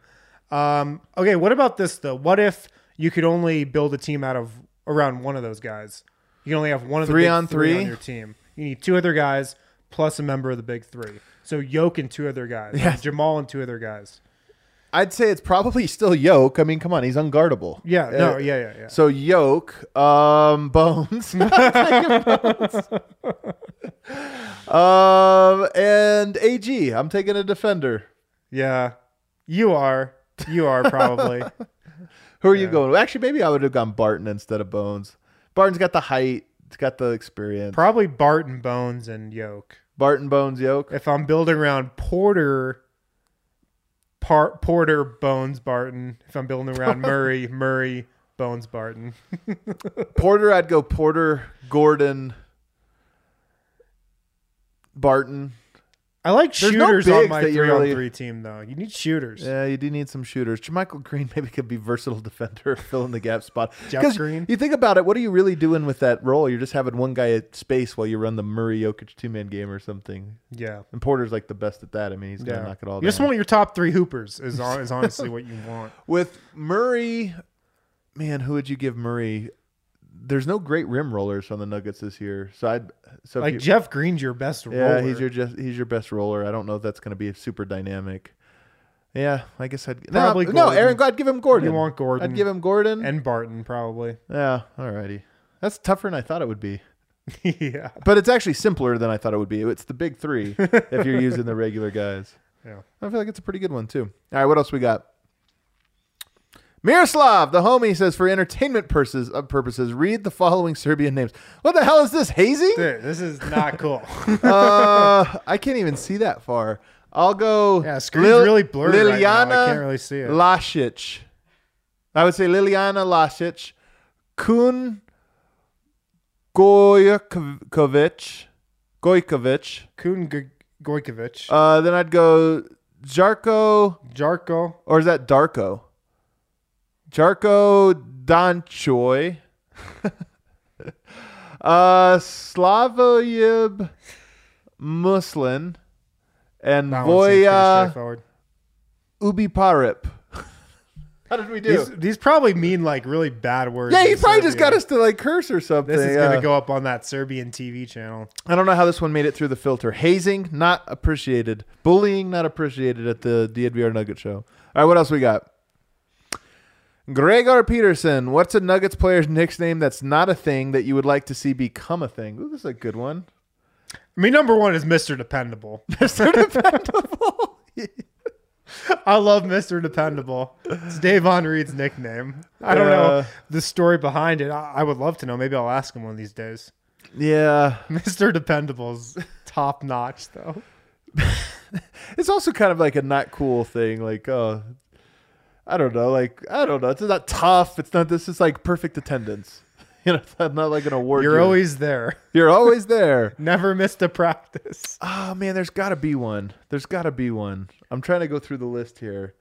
Um, okay, what about this though? What if you could only build a team out of around one of those guys? You can only have one of the Three on three? on your team. You need two other guys plus a member of the big three. So Yoke and two other guys. Yeah. Jamal and two other guys. I'd say it's probably still Yoke. I mean, come on, he's unguardable. Yeah, no, Uh, yeah, yeah, yeah. So Yoke, um, Bones, um, and AG. I'm taking a defender. yeah. You are. You are probably. Who are you going? To? Actually, maybe I would have gone Barton instead of Bones. Barton's got the height. It's got the experience. probably Barton, Bones, and Yoke. Barton, Bones, Yoke. If I'm building around Porter, Par- Porter, Bones, Barton. If I'm building around Murray, Murray, Bones, Barton. Porter, I'd go Porter, Gordon, Barton. I like There's no shooters on bigs my that you three really- on three team though. You need shooters. Yeah, you do need some shooters. JaMychal Green maybe could be versatile defender, fill in the gap spot. Jeff 'Cause Green? You think about it. What are you really doing with that role? You're just having one guy at space while you run the Murray Jokic two man game or something. Yeah. And Porter's like the best at that. I mean, he's gonna Yeah. knock it all You down. just want your top three hoopers is hon- is honestly what you want. with Murray, man, who would you give Murray? There's no great rim rollers on the Nuggets this year, so I'd so Like you- Jeff Green's your best Yeah, roller. he's your just he's your best roller. I don't know if that's going to be super dynamic. Yeah, I guess I'd Probably no, no Aaron. I'd give him Gordon. You want Gordon. I'd give him Gordon. and Barton probably. yeah, alrighty. That's tougher than I thought it would be, yeah. but it's actually simpler than I thought it would be. It's the big three if you're using the regular guys. Yeah. I feel like it's a pretty good one too. All right, what else we got? Miroslav, the homie, says for entertainment purposes, uh, purposes, read the following Serbian names. What the hell is this? Hazing? Dude, this is not cool. uh, I can't even see that far. I'll go. Yeah, screen's really blurry right now. I can't really see it. Lasic. I would say Liliana Lasic. Kun Gojkovic. Gojkovic. Kun G- Gojkovic. Uh, then I'd go Jarko, Jarko. or is that Darko? Jarko Donchoy. uh, Slavoyib Muslin. And That one seems pretty Voya. Ubiparip. How did we do? These, these probably mean like really bad words. yeah, he probably just got us to like curse or something. This is gonna go up on that Serbian TV channel. I don't know how this one made it through the filter. Hazing, not appreciated. Bullying, not appreciated at the DNVR Nugget show. All right, what else we got? Gregor Peterson. What's a Nuggets player's nickname that's not a thing that you would like to see become a thing? Ooh, this is a good one. I mean, number one is Mr. Dependable. Mr. Dependable. I love Mr. Dependable. It's Davon Reed's nickname. I don't Uh, know the story behind it. I, I would love to know. Maybe I'll ask him one of these days. yeah. Mr. Dependable's top notch, though. It's also kind of like a not cool thing. Like, oh, I don't know. Like, I don't know. It's not tough. It's not, this is like perfect attendance. You know, it's not like an award. You're you- always there. you're always there. Never missed a practice. Oh man, there's got to be one. There's got to be one. I'm trying to go through the list here.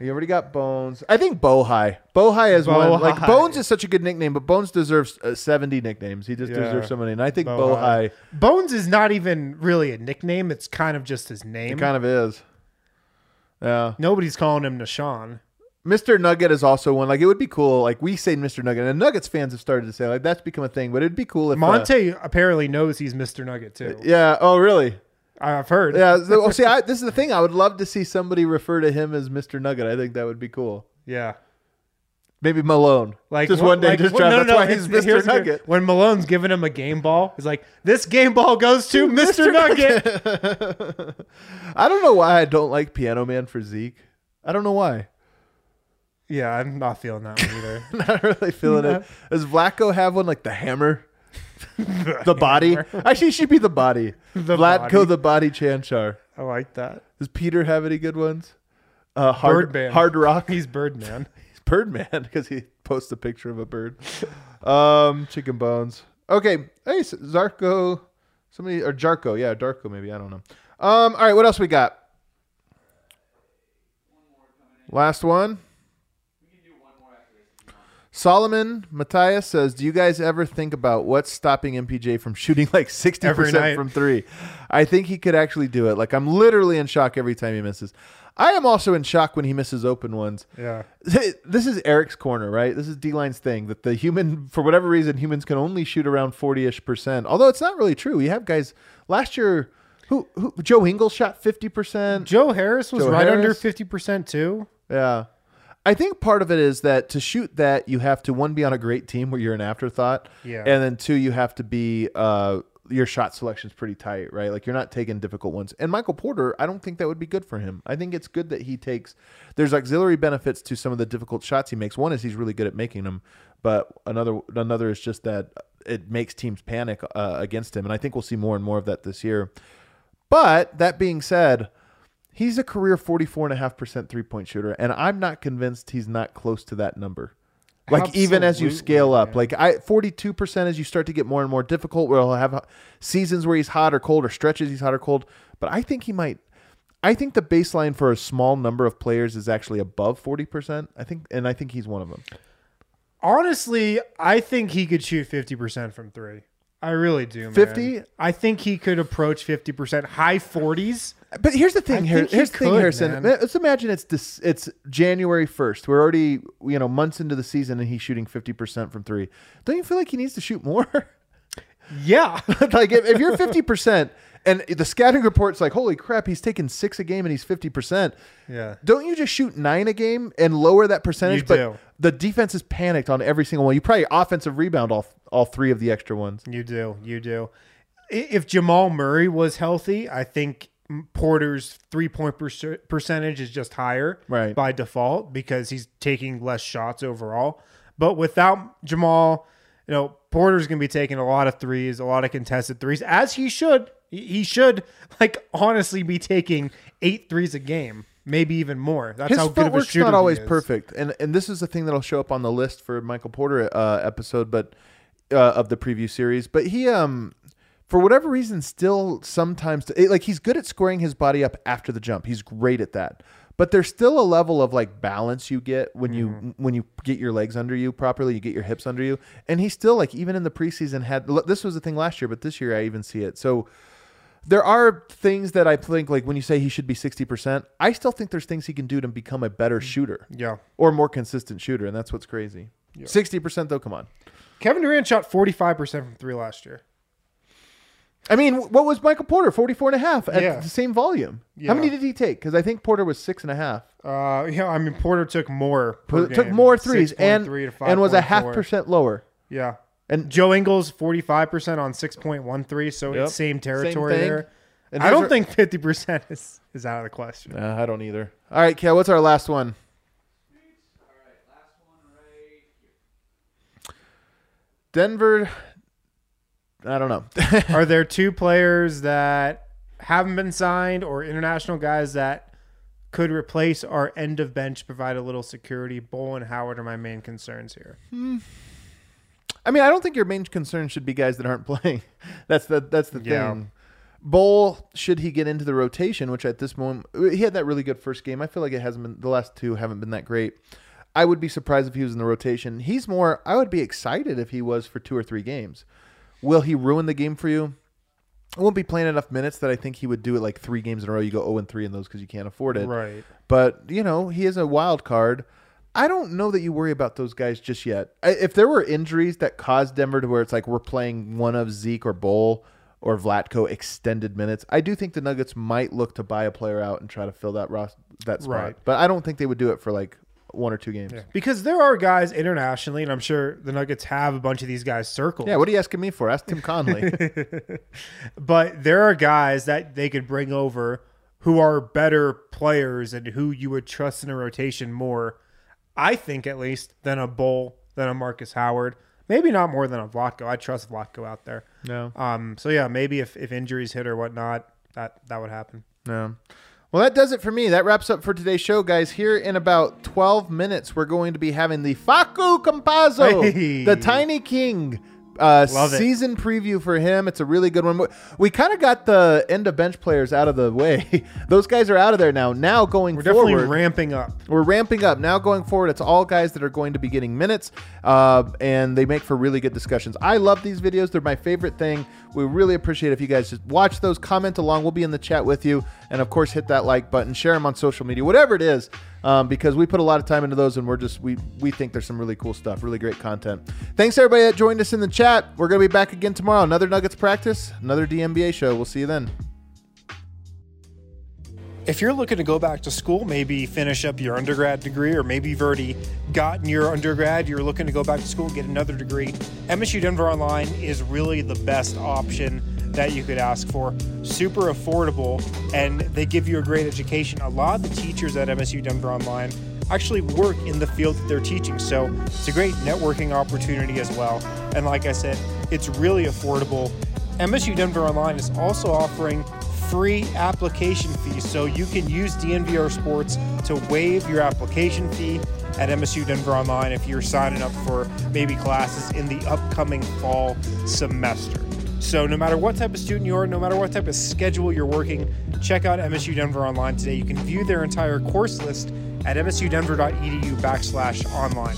You already got Bones. I think Bohai. Bohai is one. Like Bones is such a good nickname, but Bones deserves uh, 70 nicknames. He just Yeah. deserves so many. And I think Bohai. Bohai, Bones is not even really a nickname. It's kind of just his name. It kind of is. Yeah. Nobody's calling him Nah'Shon. Mr. Nugget is also one. Like it would be cool. Like we say Mr. Nugget, and Nuggets fans have started to say like that's become a thing. But it'd be cool if uh, Monte apparently knows he's Mr. Nugget too. yeah. Oh really? I've heard. Yeah. So, oh, see, I, this is the thing. I would love to see somebody refer to him as Mr. Nugget. I think that would be cool. Yeah. Maybe Malone. Like just one day, like, just drive. no, That's no, why no, he's Mr. the- Nugget. When Malone's giving him a game ball, he's like, "This game ball goes to Mr. Nugget." I don't know why I don't like Piano Man for Zeke. I don't know why. yeah, I'm not feeling that one either. Not really feeling it. Does Vlatko have one like the hammer? the body? Actually, it should be the body. The Vlatko body. the body Chanchar. I like that. Does Peter have any good ones? Uh, hard, Birdman. Hard Rock. He's Birdman. He's Birdman because he posts a picture of a bird. Um, chicken bones. Okay. Hey, Zarko. Somebody or Jarko. Yeah, Darko. Maybe I don't know. Um. All right. What else we got? Last one. Solomon Matthias says, "Do you guys ever think about what's stopping MPJ from shooting like sixty percent from three? I think he could actually do it. Like I'm literally in shock every time he misses. I am also in shock when he misses open ones. Yeah. This is Eric's corner, right? This is D line's thing that the human, for whatever reason, humans can only shoot around forty ish percent. Although it's not really true. We have guys last year. Who, who Joe Ingles shot fifty percent. Joe Harris was Joe right under fifty percent too. Yeah. I think part of it is that to shoot that, you have to one be on a great team where you're an afterthought, Yeah. and then two, you have to be uh, your shot selection's pretty tight, right? Like you're not taking difficult ones. And Michael Porter, I don't think that would be good for him. I think it's good that he takes. There's auxiliary benefits to some of the difficult shots he makes. One is he's really good at making them, but another another is just that it makes teams panic uh, against him, and I think we'll see more and more of that this year. But that being said, he's a career 44.5% three point shooter, and I'm not convinced he's not close to that number. Like, even as you scale up, like I 42% as you start to get more and more difficult, where he'll have seasons where he's hot or cold or stretches he's hot or cold. But I think he might. I think the baseline for a small number of players is actually above 40%. I think, and I think he's one of them. Honestly, I think he could shoot fifty percent from three. I really do. man. 50? I think he could approach fifty percent, high forties. But here's the thing. I Here, think he here's the thing, could, Harrison. man. Let's imagine it's this. It's January first. We're already you know months into the season, and he's shooting fifty percent from three. Don't you feel like he needs to shoot more? Yeah, like if, if you're fifty percent, and the scouting report's like, holy crap, he's taking six a game and he's fifty percent. yeah. Don't you just shoot nine a game and lower that percentage? You but do. the defense is panicked on every single one. You probably offensive rebound all all three of the extra ones. You do. You do. If Jamal Murray was healthy, I think Porter's three point percentage is just higher Right. by default because he's taking less shots overall. But without Jamal, you know, Porter's going to be taking a lot of threes, a lot of contested threes, as he should. He should, like, honestly be taking eight threes a game, maybe even more. That's His how good of a shooter not always perfect, and and this is the thing that'll show up on the list for Michael Porter uh, episode, but uh, of the preview series. But he, um, for whatever reason, still sometimes it, like he's good at squaring his body up after the jump. He's great at that. But there's still a level of like balance you get when you Mm-hmm. when you get your legs under you properly, you get your hips under you, and he's still like even in the preseason had this was the thing last year, but this year I even see it. So there are things that I think like when you say he should be 60%, I still think there's things he can do to become a better shooter Yeah. or more consistent shooter, and that's what's crazy. 60% though, come on. Kevin Durant shot 45% from three last year. I mean, what was Michael Porter? 44 and a half at Yeah. the same volume. Yeah. How many did he take? Because I think Porter was six and a half. Uh, yeah, I mean, Porter took more. Per took game, more threes and, 6.3 to and was a half 5.4. percent lower. Yeah. And Joe Ingles, 45% on 6.13, so Yep. it's same territory thing. there. And I don't are- think 50% is, is out of the question. Uh, I don't either. All right, Kel, what's our last one? Denver. I don't know. Are there two players that haven't been signed or international guys that could replace our end of bench, provide a little security? Bol and Howard are my main concerns here. Hmm. I mean, I don't think your main concern should be guys that aren't playing. That's the that's the Yeah. thing. Bol, should he get into the rotation, which at this moment he had that really good first game. I feel like it hasn't been the last two haven't been that great. I would be surprised if he was in the rotation. He's more I would be excited if he was for two or three games. Will he ruin the game for you? I won't be playing enough minutes that I think he would do it like three games in a row. You go 0 and 3 in those because you can't afford it. Right. But, you know, he is a wild card. I don't know that you worry about those guys just yet. I- If there were injuries that caused Denver to where it's like we're playing one of Zeke or Bol or Vlatko extended minutes, I do think the Nuggets might look to buy a player out and try to fill that ros- that spot. Right. But I don't think they would do it for like one or two games. Yeah, Because there are guys internationally, and I'm sure the Nuggets have a bunch of these guys circled. Yeah, what are you asking me for? Ask Tim Connelly. but there are guys that they could bring over who are better players and who you would trust in a rotation more, I think at least, than a Bol, than a Marcus Howard. Maybe not more than a Vlatko. I trust Vlatko out there. no. Um, so yeah, maybe if, if injuries hit or whatnot, that that would happen. No. Well, that does it for me. That wraps up for today's show, guys. Here in about 12 minutes, we're going to be having the Facu Campazzo, Hey. the Tiny King uh, Love it. season preview for him. It's a really good one. We kind of got the end of bench players out of the way. Those guys are out of there now. Now going forward. We're definitely ramping up. we're ramping up now going forward it's all guys that are going to be getting minutes uh, and they make for really good discussions i love these videos they're my favorite thing we really appreciate if you guys just watch those comment along we'll be in the chat with you and of course hit that like button share them on social media whatever it is um, because we put a lot of time into those and we're just we we think there's some really cool stuff really great content. Thanks everybody that joined us in the chat. We're to be back again tomorrow. Another nuggets practice another dmba show. We'll see you then. If you're looking to go back to school, maybe finish up your undergrad degree, or maybe you've already gotten your undergrad, you're looking to go back to school, get another degree, MSU Denver Online is really the best option that you could ask for. Super affordable, and they give you a great education. A lot of the teachers at MSU Denver Online actually work in the field that they're teaching, so it's a great networking opportunity as well. And like I said, it's really affordable. MSU Denver Online is also offering free application fees. So you can use DNVR Sports to waive your application fee at MSU Denver Online if you're signing up for maybe classes in the upcoming fall semester. So no matter what type of student you are, no matter what type of schedule you're working, check out MSU Denver Online today. You can view their entire course list at msudenver.edu backslash online.